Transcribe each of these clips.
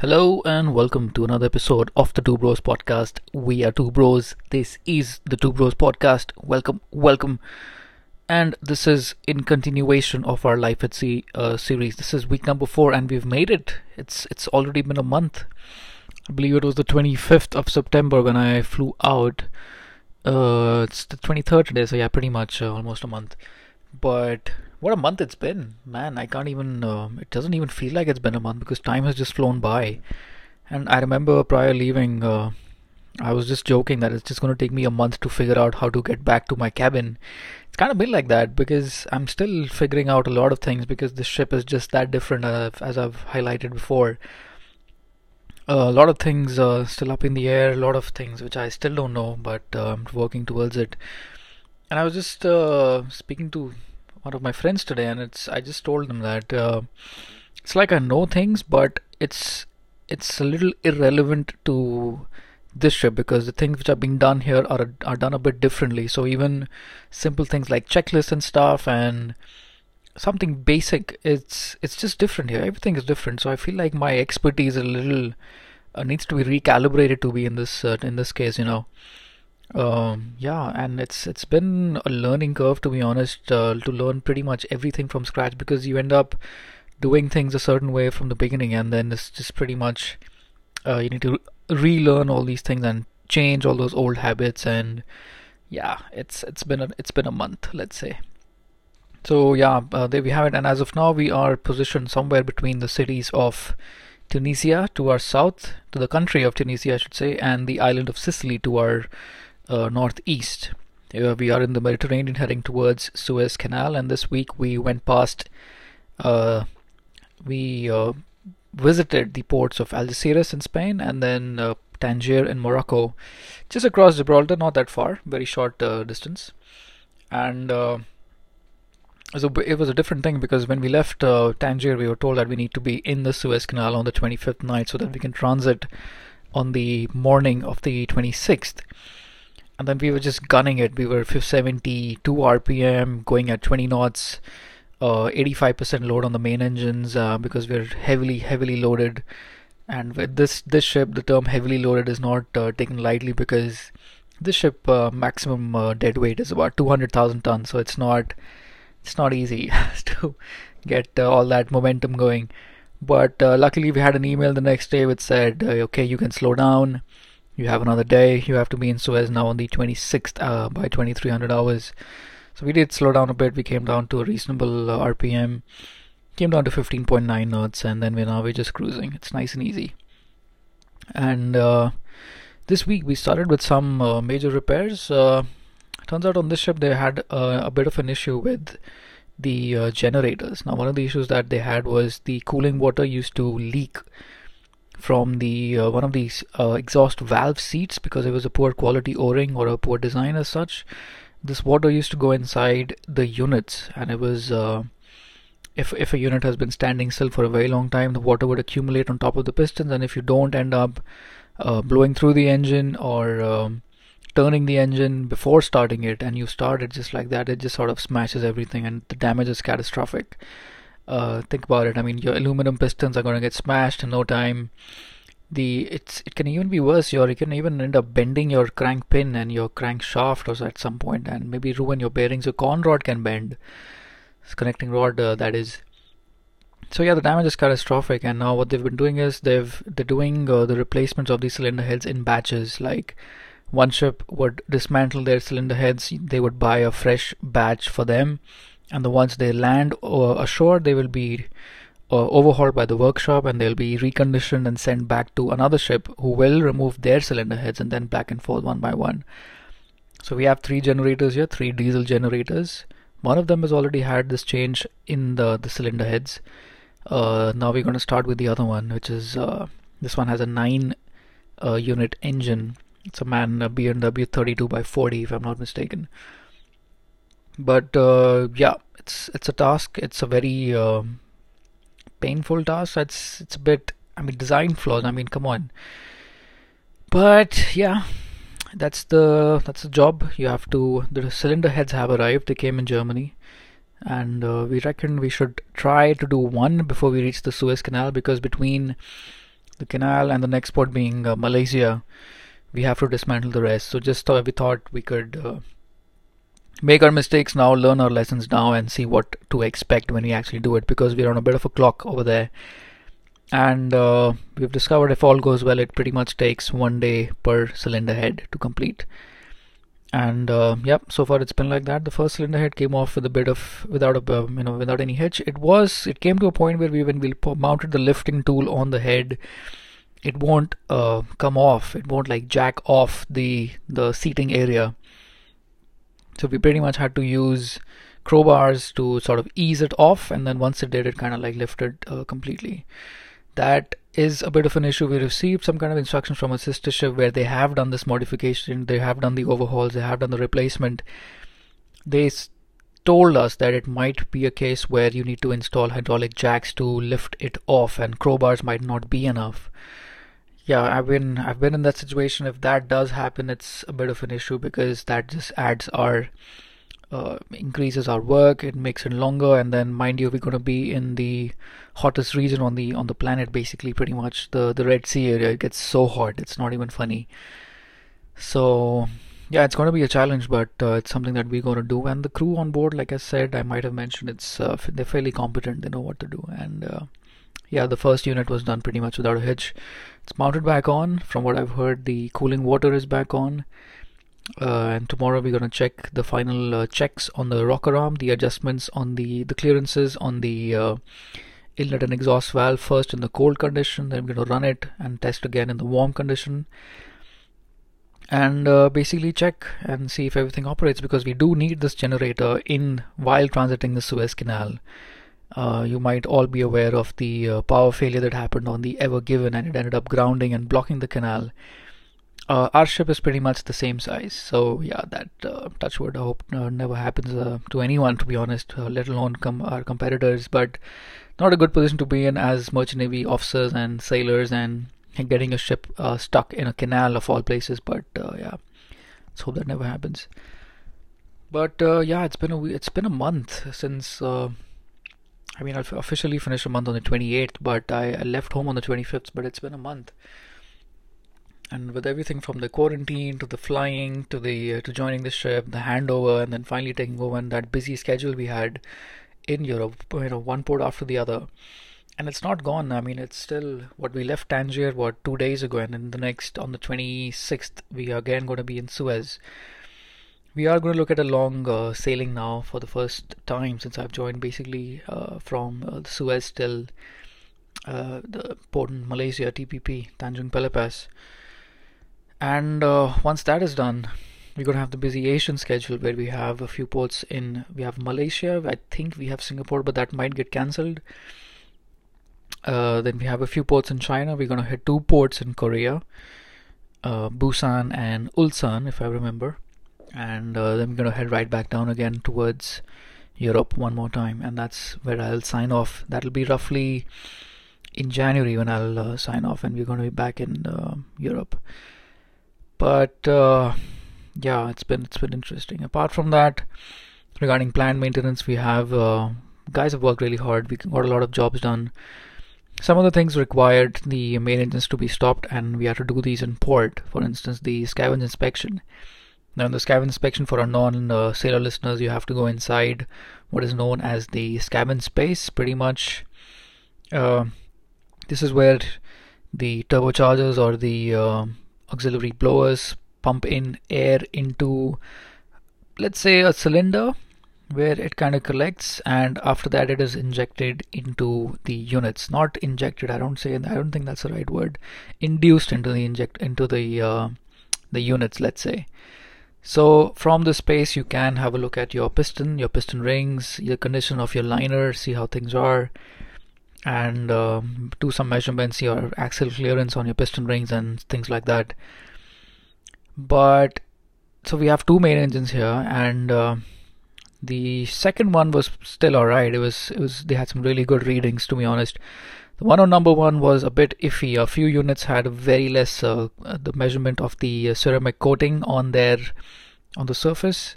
Hello and welcome to another episode of the Two Bros podcast. We are Two Bros. This is the Two Bros podcast. Welcome, welcome. And this is in continuation of our Life at Sea uh, series. This is week number four, and we've made it. It's it's already been a month. I believe it was the 25th of September when I flew out. Uh, it's the 23rd today, so yeah, pretty much uh, almost a month. But what a month it's been, man! I can't even. Uh, it doesn't even feel like it's been a month because time has just flown by. And I remember prior leaving, uh, I was just joking that it's just going to take me a month to figure out how to get back to my cabin. It's kind of been like that because I'm still figuring out a lot of things because this ship is just that different, uh, as I've highlighted before. a lot of things uh, still up in the air, a lot of things which I still don't know, but uh, I'm working towards it. And I was just uh, speaking to one of my friends today, and it's I just told him that uh, it's like I know things, but it's it's a little irrelevant to this trip because the things which are being done here are are done a bit differently. So even simple things like checklists and stuff and something basic, it's it's just different here. Everything is different. So I feel like my expertise a little uh, needs to be recalibrated to be in this uh, in this case, you know. Um, yeah, and it's it's been a learning curve to be honest, uh, to learn pretty much everything from scratch because you end up doing things a certain way from the beginning, and then it's just pretty much uh, you need to relearn all these things and change all those old habits. And yeah, it's it's been a it's been a month, let's say. So yeah, uh, there we have it. And as of now, we are positioned somewhere between the cities of Tunisia to our south, to the country of Tunisia, I should say, and the island of Sicily to our uh, northeast. Uh, we are in the Mediterranean heading towards Suez Canal, and this week we went past. Uh, we uh, visited the ports of Algeciras in Spain and then uh, Tangier in Morocco, just across Gibraltar, not that far, very short uh, distance. And so it was a different thing because when we left Tangier, we were told that we need to be in the Suez Canal on the 25th night so that we can transit on the morning of the 26th and then we were just gunning it. We were 72 RPM, going at 20 knots, uh, 85% load on the main engines uh, because we're heavily, heavily loaded. And with this this ship, the term heavily loaded is not uh, taken lightly because this ship uh, maximum uh, dead weight is about 200,000 tons. So it's not it's not easy to get uh, all that momentum going. But luckily, we had an email the next day which said, "Okay, you can slow down." You have another day. You have to be in Suez now on the 26th uh, by 2300 hours. So we did slow down a bit. We came down to a reasonable uh, RPM came down to 15.9 knots and then we're now we're just cruising. It's nice and easy. And uh, this week we started with some uh, major repairs. Uh, turns out on this ship they had uh, a bit of an issue with the generators. Now one of the issues that they had was the cooling water used to leak from the uh, one of these uh, exhaust valve seats because it was a poor quality o-ring or a poor design as such. This water used to go inside the units and it was uh, if if a unit has been standing still for a very long time the water would accumulate on top of the pistons and if you don't end up uh, blowing through the engine or um, turning the engine before starting it and you start it just like that it just sort of smashes everything and the damage is catastrophic uh, think about it. I mean, your aluminum pistons are going to get smashed in no time. The it's it can even be worse. Your you can even end up bending your crank pin and your crankshaft or at some point, and maybe ruin your bearings. Your con rod can bend. It's connecting rod uh, that is. So yeah, the damage is catastrophic. And now what they've been doing is they've they're doing uh, the replacements of these cylinder heads in batches. Like one ship would dismantle their cylinder heads. They would buy a fresh batch for them and the once they land uh, ashore they will be uh, overhauled by the workshop and they'll be reconditioned and sent back to another ship who will remove their cylinder heads and then back and forth one by one. So we have three generators here three diesel generators. One of them has already had this change in the the cylinder heads. Uh, now we're going to start with the other one which is uh, this one has a 9 uh, unit engine. It's a MAN a B&W 32 by 40 if I'm not mistaken. But uh, yeah it's it's a task. It's a very uh, painful task. It's it's a bit i mean design flaws i mean come on. But yeah that's the that's the job. You have to the cylinder heads have arrived. They came in germany. And uh, we reckon we should try to do one before we reach the suez canal because between the canal, and the next port being uh, Malaysia, we have to dismantle the rest. So just we thought we could uh, make our mistakes now, learn our lessons now, and see what to expect when we actually do it because we're on a bit of a clock over there. And uh, we've discovered if all goes well, it pretty much takes one day per cylinder head to complete. And uh, so far it's been like that. The first cylinder head came off with a bit of without a you know without any hitch. It was it came to a point where we when we mounted the lifting tool on the head, it won't uh, come off. It won't like jack off the the seating area so we pretty much had to use crowbars to sort of ease it off, and then once it did, it kind of like lifted uh, completely. That is a bit of an issue. We received some kind of instructions from a sister ship where they have done this modification, they have done the overhauls, they have done the replacement. They told us that it might be a case where you need to install hydraulic jacks to lift it off, and crowbars might not be enough yeah i've been i've been in that situation. If that does happen it's a bit of an issue because that just adds our uh, increases our work. It makes it longer. And then mind you we're going to be in the hottest region on the on the planet basically pretty much. The the red sea area it gets so hot it's not even funny. So yeah it's going to be a challenge but uh, it's something that we're going to do. And the crew on board like i said i might have mentioned it's uh, they're fairly competent. They know what to do. And uh, yeah the first unit was done pretty much without a hitch. It's mounted back on. From what I've heard the cooling water is back on. Uh, and tomorrow we're going to check the final uh, checks on the rocker arm the adjustments on the the clearances on the uh, inlet and exhaust valve first in the cold condition then we're going to run it and test again in the warm condition. And uh, basically check and see if everything operates because we do need this generator in while transiting the Suez Canal uh, you might all be aware of the uh, power failure that happened on the Ever Given and it ended up grounding and blocking the canal. Uh, our ship is pretty much the same size, so yeah, that uh, touchwood I hope uh, never happens uh, to anyone, to be honest, let alone com- our competitors. But not a good position to be in as merchant navy officers and sailors and getting a ship stuck in a canal of all places. But yeah, let's hope that never happens. But yeah, it's been a it's been a month since I mean, I'll officially finish a month on the 28th, but I, I left home on the 25th, but it's been a month. And with everything from the quarantine to the flying to the uh, to joining the ship, the handover, and then finally taking over, and that busy schedule we had in Europe, you know, one port after the other, and it's not gone. I mean, it's still what we left Tangier what two days ago, and then the next on the 26th we are again going to be in Suez we are going to look at a long uh, sailing now for the first time since I've joined basically uh, from uh, Suez till uh, the port in Malaysia TPP Tanjung Pelepas and uh, once that is done we're going to have the busy Asian schedule where we have a few ports in we have Malaysia I think we have Singapore but that might get cancelled. Uh, then we have a few ports in China. We're going to hit two ports in Korea Busan and Ulsan if I remember and uh, then we're going to head right back down again towards Europe one more time, and that's where I'll sign off. That'll be roughly in January when I'll uh, sign off, and we're going to be back in uh, Europe. But uh, yeah, it's been it's been interesting. Apart from that, regarding plant maintenance, we have uh, guys have worked really hard. We got a lot of jobs done. Some of the things required the main engines to be stopped, and we had to do these in port. For instance, the scavenge inspection now, in the scavenge inspection for our non-sailor uh, listeners, you have to go inside what is known as the scavenge space. Pretty much, uh, this is where the turbochargers or the uh, auxiliary blowers pump in air into, let's say, a cylinder where it kind of collects and after that it is injected into the units not injected i don't say i don't think that's the right word induced into the inject into the uh, the units let's say so from the space you can have a look at your piston, your piston rings, the condition of your liner, see how things are and um, do some measurements, your axle clearance on your piston rings and things like that. But so we have two main engines here and uh, the second one was still alright. It was it was they had some really good readings to be honest. The one on number one was a bit iffy. A few units had very less uh, the measurement of the uh, ceramic coating on their on the surface,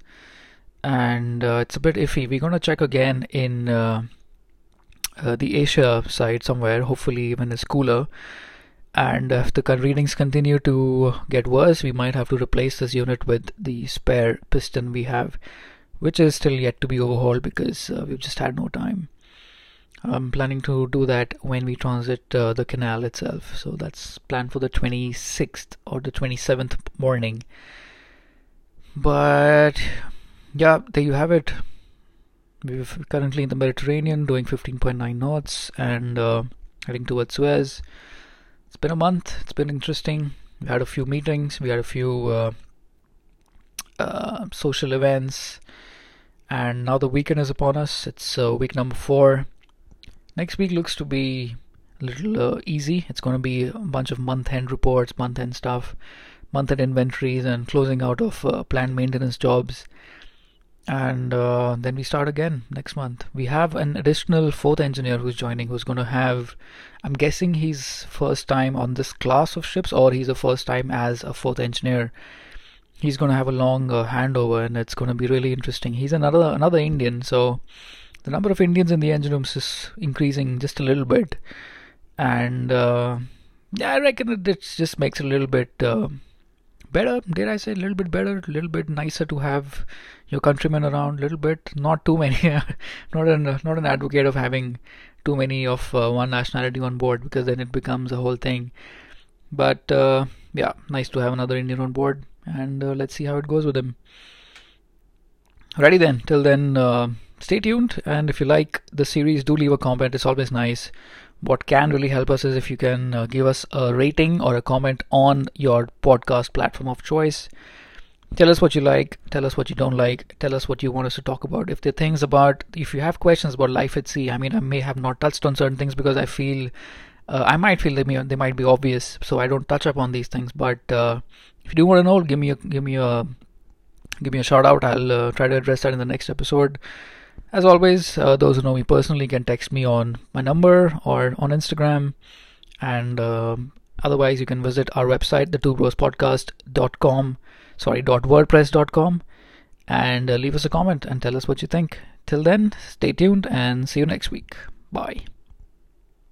and uh, it's a bit iffy. We're gonna check again in uh, uh, the Asia side somewhere. Hopefully, when it's cooler. and if the readings continue to get worse, we might have to replace this unit with the spare piston we have, which is still yet to be overhauled because uh, we've just had no time. I'm planning to do that when we transit uh, the canal itself. So that's planned for the 26th or the 27th morning. But yeah, there you have it. We're currently in the Mediterranean doing 15.9 knots and uh, heading towards Suez. It's been a month. It's been interesting. We had a few meetings. We had a few uh, uh, social events. And now the weekend is upon us. It's uh, week number four Next week looks to be a little uh, easy. It's going to be a bunch of month end reports, month end stuff, month end inventories, and closing out of uh, planned maintenance jobs. And uh, then we start again next month. We have an additional fourth engineer who's joining, who's going to have, I'm guessing he's first time on this class of ships, or he's a first time as a fourth engineer. He's going to have a long uh, handover, and it's going to be really interesting. He's another another Indian, so the number of Indians in the engine rooms is increasing just a little bit, and uh, yeah, I reckon it, just makes it a little bit uh, better. Dare I say, a little bit better, a little bit nicer to have your countrymen around. A little bit, not too many. not an not an advocate of having too many of uh, one nationality on board because then it becomes a whole thing. But uh, yeah, nice to have another Indian on board, and uh, let's see how it goes with him. Ready then. Till then uh, stay tuned. And if you like the series do leave a comment. It's always nice. What can really help us is if you can uh, give us a rating or a comment on your podcast platform of choice. Tell us what you like. Tell us what you don't like. Tell us what you want us to talk about. If there are things about if you have questions about life at sea i mean i may have not touched on certain things because i feel uh, i might feel they, may, they might be obvious. So i don't touch upon these things. But uh, if you do want to know give me a give me a give me a shout out i'll uh, try to address that in the next episode as always, uh, those who know me personally can text me on my number or on Instagram. And uh, otherwise, you can visit our website, the sorry, wordpress.com, and uh, leave us a comment and tell us what you think. Till then, stay tuned and see you next week. Bye.